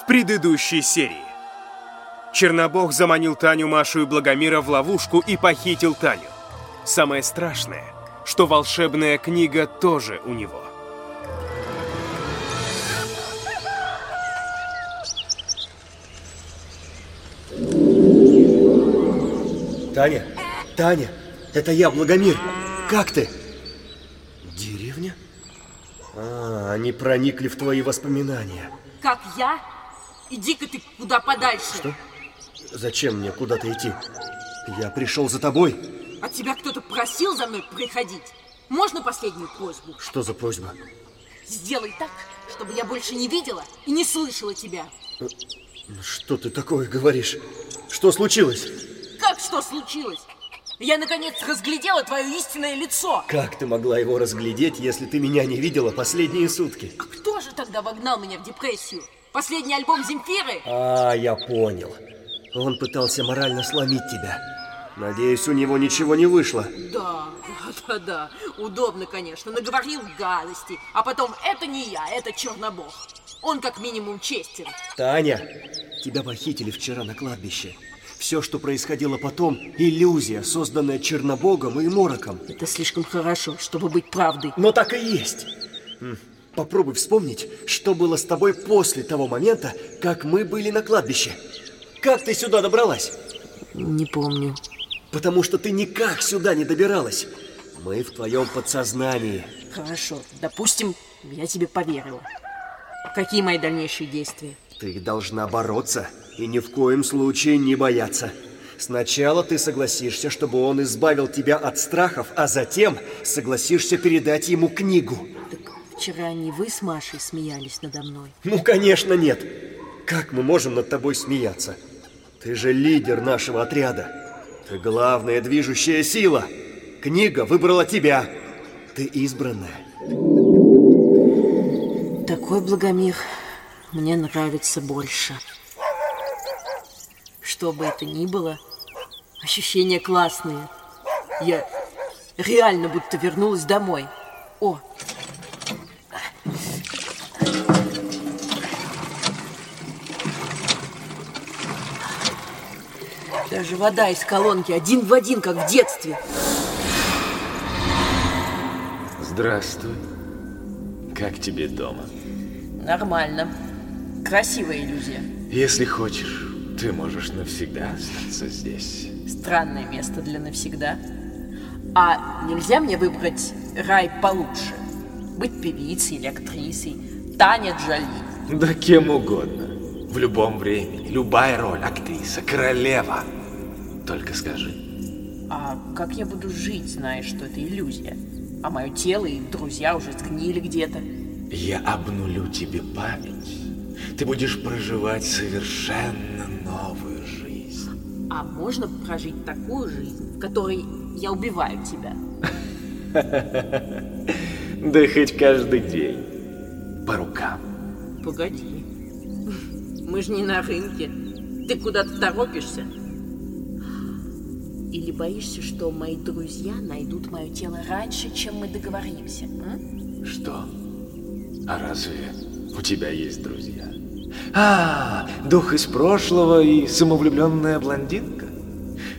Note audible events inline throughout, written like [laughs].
в предыдущей серии. Чернобог заманил Таню, Машу и Благомира в ловушку и похитил Таню. Самое страшное, что волшебная книга тоже у него. Таня, Таня, это я, Благомир. Как ты? Деревня? А, они проникли в твои воспоминания. Как я? Иди-ка ты куда подальше. Что? Зачем мне куда-то идти? Я пришел за тобой. А тебя кто-то просил за мной приходить? Можно последнюю просьбу? Что за просьба? Сделай так, чтобы я больше не видела и не слышала тебя. Что ты такое говоришь? Что случилось? Как что случилось? Я наконец разглядела твое истинное лицо. Как ты могла его разглядеть, если ты меня не видела последние сутки? А кто же тогда вогнал меня в депрессию? Последний альбом Земфиры? А, я понял. Он пытался морально сломить тебя. Надеюсь, у него ничего не вышло. Да, да, да, да. Удобно, конечно. Наговорил гадости. А потом, это не я, это Чернобог. Он как минимум честен. Таня, тебя похитили вчера на кладбище. Все, что происходило потом, иллюзия, созданная Чернобогом и Мороком. Это слишком хорошо, чтобы быть правдой. Но так и есть. Попробуй вспомнить, что было с тобой после того момента, как мы были на кладбище. Как ты сюда добралась? Не помню. Потому что ты никак сюда не добиралась. Мы в твоем подсознании. Хорошо, допустим, я тебе поверила. Какие мои дальнейшие действия? Ты должна бороться и ни в коем случае не бояться. Сначала ты согласишься, чтобы он избавил тебя от страхов, а затем согласишься передать ему книгу. Вчера не вы с Машей смеялись надо мной? Ну, конечно, нет. Как мы можем над тобой смеяться? Ты же лидер нашего отряда. Ты главная движущая сила. Книга выбрала тебя. Ты избранная. Такой Благомир мне нравится больше. Что бы это ни было, ощущения классные. Я реально будто вернулась домой. О! Даже вода из колонки один в один, как в детстве. Здравствуй. Как тебе дома? Нормально. Красивая иллюзия. Если хочешь, ты можешь навсегда остаться здесь. Странное место для навсегда. А нельзя мне выбрать рай получше? Быть певицей или актрисой? Таня Джоли. Да кем угодно. В любом времени. Любая роль. Актриса, королева. Только скажи. А как я буду жить, зная, что это иллюзия? А мое тело и друзья уже сгнили где-то. Я обнулю тебе память. Ты будешь проживать совершенно новую жизнь. А можно прожить такую жизнь, в которой я убиваю тебя? [laughs] Да хоть каждый день. По рукам. Погоди. Мы же не на рынке. Ты куда-то торопишься? Или боишься, что мои друзья найдут мое тело раньше, чем мы договоримся? А? Что? А разве у тебя есть друзья? А, дух из прошлого и самовлюбленная блондинка?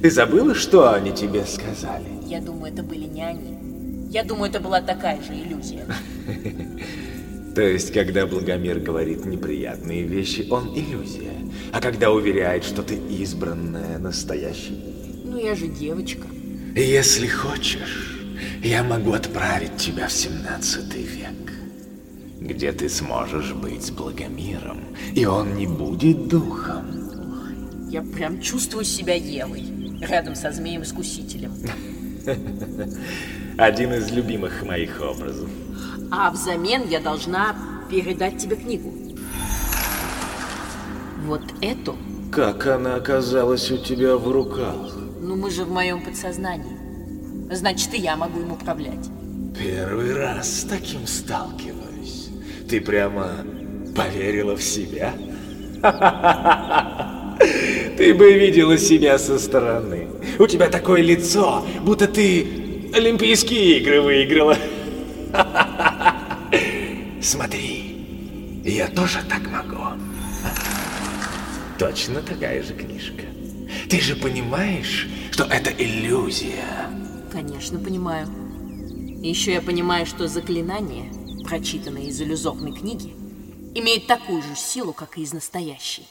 Ты забыла, что они тебе сказали? Я думаю, это были не они. Я думаю, это была такая же иллюзия. [laughs] То есть, когда Благомир говорит неприятные вещи, он иллюзия. А когда уверяет, что ты избранная, настоящая? Ну, я же девочка. Если хочешь, я могу отправить тебя в 17 век, где ты сможешь быть с Благомиром, и он не будет духом. Я прям чувствую себя Евой, рядом со змеем-искусителем. [laughs] Один из любимых моих образов. А взамен я должна передать тебе книгу. Вот эту? Как она оказалась у тебя в руках? Ну, мы же в моем подсознании. Значит, и я могу им управлять. Первый раз с таким сталкиваюсь. Ты прямо поверила в себя? [laughs] Ты бы видела себя со стороны. У тебя такое лицо, будто ты Олимпийские игры выиграла. [laughs] Смотри, я тоже так могу. Точно такая же книжка. Ты же понимаешь, что это иллюзия. Конечно, понимаю. Еще я понимаю, что заклинание, прочитанное из иллюзорной книги, имеет такую же силу, как и из настоящей.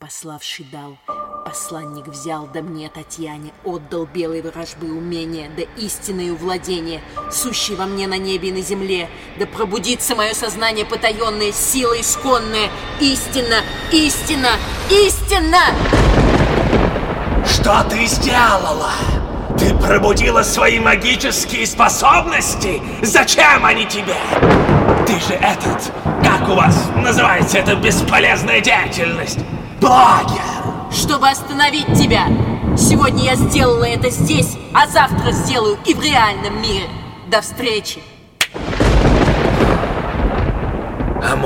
Пославший дал, посланник взял, да мне, Татьяне, отдал белой ворожбы умения, да истинное владение, сущий во мне на небе и на земле, да пробудится мое сознание потаенное, сила исконная, истина, истина, истина! Что ты сделала? Ты пробудила свои магические способности? Зачем они тебе? Ты же этот, как у вас называется эта бесполезная деятельность? Блогер! Чтобы остановить тебя! Сегодня я сделала это здесь, а завтра сделаю и в реальном мире. До встречи! А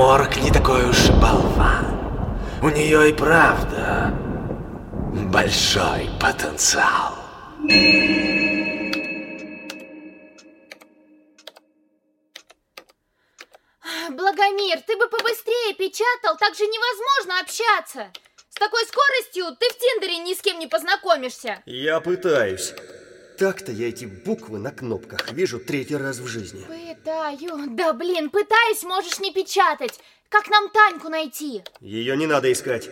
не такой уж болван. У нее и правда большой потенциал. Благомир, ты бы побыстрее печатал, так же невозможно общаться. Такой скоростью ты в Тиндере ни с кем не познакомишься. Я пытаюсь. Так-то я эти буквы на кнопках вижу третий раз в жизни. Пытаю. Да блин, пытаюсь, можешь не печатать. Как нам Таньку найти? Ее не надо искать.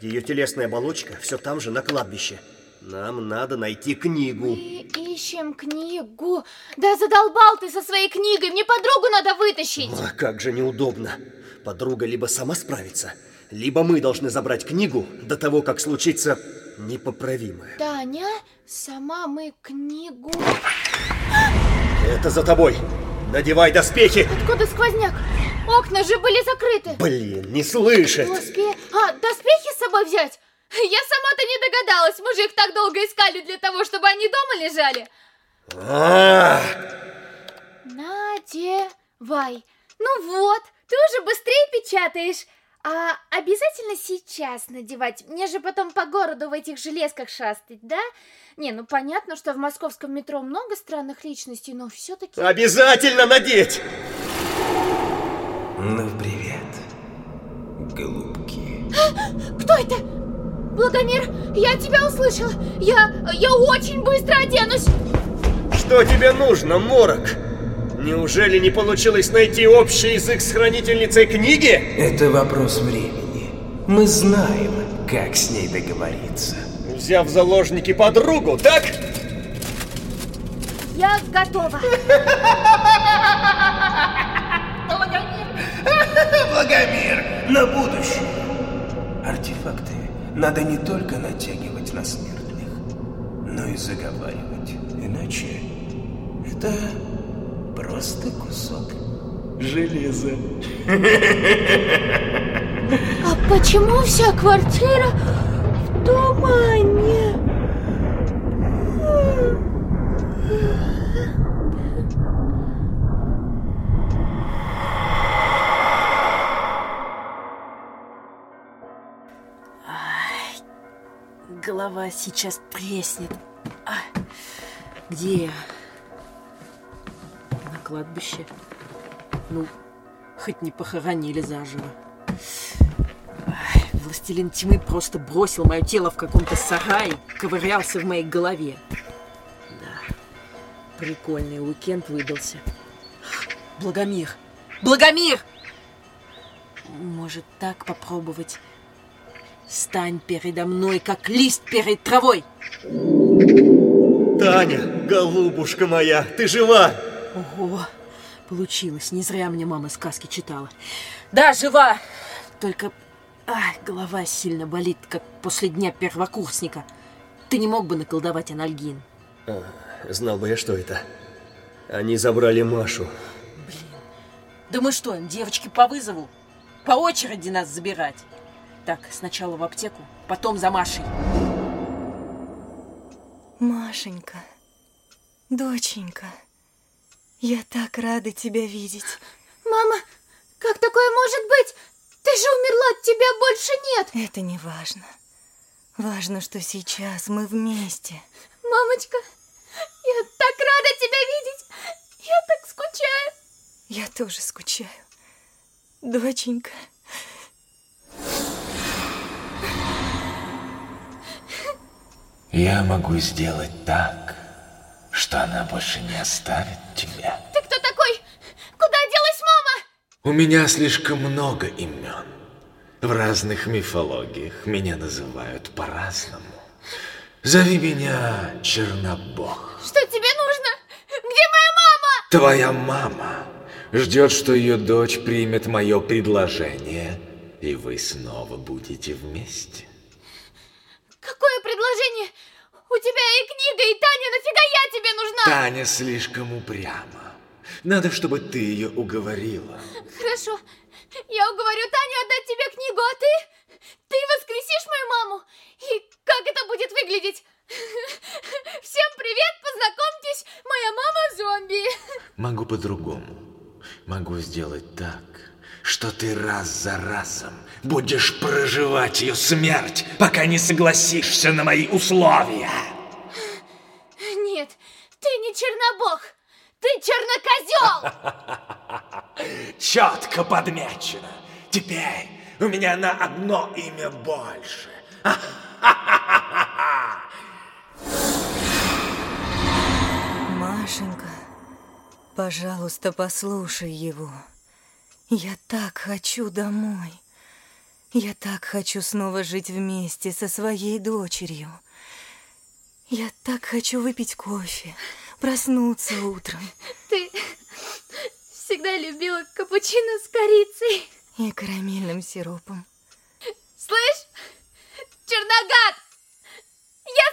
Ее телесная оболочка все там же на кладбище. Нам надо найти книгу. Мы ищем книгу. Да задолбал ты со своей книгой. Мне подругу надо вытащить. А как же неудобно. Подруга либо сама справится, либо мы должны забрать книгу до того, как случится непоправимое. Таня, сама мы книгу... Это за тобой. Надевай доспехи. Откуда сквозняк? Окна же были закрыты. Блин, не слышит. Доспе... А, доспехи с собой взять? Я сама-то не догадалась. Мы же их так долго искали для того, чтобы они дома лежали. А, Надевай. Ну вот, ты уже быстрее печатаешь. А обязательно сейчас надевать? Мне же потом по городу в этих железках шастать, да? Не, ну понятно, что в московском метро много странных личностей, но все-таки... Обязательно надеть. Ну, привет, голубки. [gasps] Кто это? Благомир, я тебя услышала. Я, я очень быстро оденусь. Что тебе нужно, Морок? Неужели не получилось найти общий язык с хранительницей книги? Это вопрос времени. Мы знаем, как с ней договориться. Взяв в заложники подругу, так? Я готова. Благомир, на будущее. Артефакты надо не только натягивать на смертных, но и заговаривать. Иначе это железа. А почему вся квартира в тумане? Голова сейчас треснет. А, где я? На кладбище. Ну, хоть не похоронили заживо. Ай, властелин тьмы просто бросил мое тело в каком-то сарае, ковырялся в моей голове. Да, прикольный уикенд выдался. Благомир! Благомир! Может, так попробовать? Стань передо мной, как лист перед травой. Таня, голубушка моя, ты жива? Ого, получилось. Не зря мне мама сказки читала. Да, жива. Только ай, голова сильно болит, как после дня первокурсника. Ты не мог бы наколдовать анальгин? А, знал бы я, что это. Они забрали Машу. Да мы что, им девочки по вызову? По очереди нас забирать. Так, сначала в аптеку, потом за Машей. Машенька, доченька, я так рада тебя видеть. Мама, как такое может быть? Ты же умерла, тебя больше нет. Это не важно. Важно, что сейчас мы вместе. Мамочка, я так рада тебя видеть. Я так скучаю. Я тоже скучаю. Доченька. Я могу сделать так, что она больше не оставит тебя. Ты кто такой? Куда делась мама? У меня слишком много имен. В разных мифологиях меня называют по-разному. Зови меня Чернобог. Что тебе нужно? Где моя мама? Твоя мама ждет, что ее дочь примет мое предложение, и вы снова будете вместе. Какое предложение? У тебя и книга, и Таня, нафига я тебе нужна? Таня слишком упряма. Надо, чтобы ты ее уговорила. Хорошо. Я уговорю Таню отдать тебе книгу, а ты? Ты воскресишь мою маму? И как это будет выглядеть? [laughs] Всем привет, познакомьтесь, моя мама зомби. Могу по-другому. Могу сделать так, что ты раз за разом будешь проживать ее смерть, пока не согласишься на мои условия. Чернобог, ты чернокозел. [laughs] Четко подмечено. Теперь у меня на одно имя больше. [laughs] Машенька, пожалуйста, послушай его. Я так хочу домой. Я так хочу снова жить вместе со своей дочерью. Я так хочу выпить кофе, проснуться утром. Ты всегда любила капучино с корицей. И карамельным сиропом. Слышь, черногад, я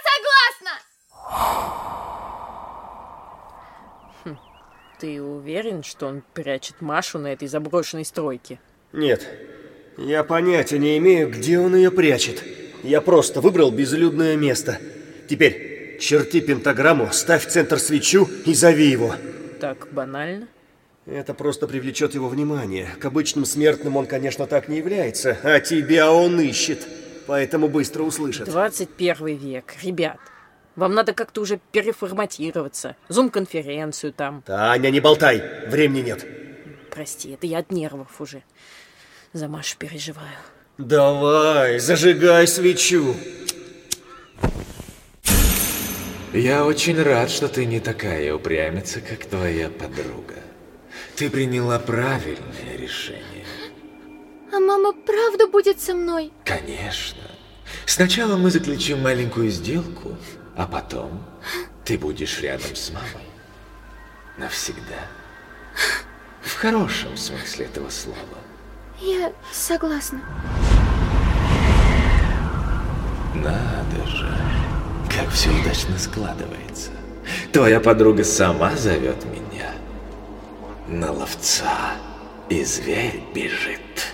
согласна. Ты уверен, что он прячет Машу на этой заброшенной стройке? Нет, я понятия не имею, где он ее прячет. Я просто выбрал безлюдное место. Теперь черти пентаграмму, ставь центр свечу и зови его. Так банально? Это просто привлечет его внимание. К обычным смертным он, конечно, так не является, а тебя он ищет. Поэтому быстро услышит. 21 век, ребят. Вам надо как-то уже переформатироваться. Зум-конференцию там. Таня, не болтай, времени нет. Прости, это я от нервов уже. За Машу переживаю. Давай, зажигай свечу. Я очень рад, что ты не такая упрямица, как твоя подруга. Ты приняла правильное решение. А мама правда будет со мной? Конечно. Сначала мы заключим маленькую сделку, а потом ты будешь рядом с мамой. Навсегда. В хорошем смысле этого слова. Я согласна. Надо же, как все удачно складывается. Твоя подруга сама зовет меня на ловца, и зверь бежит.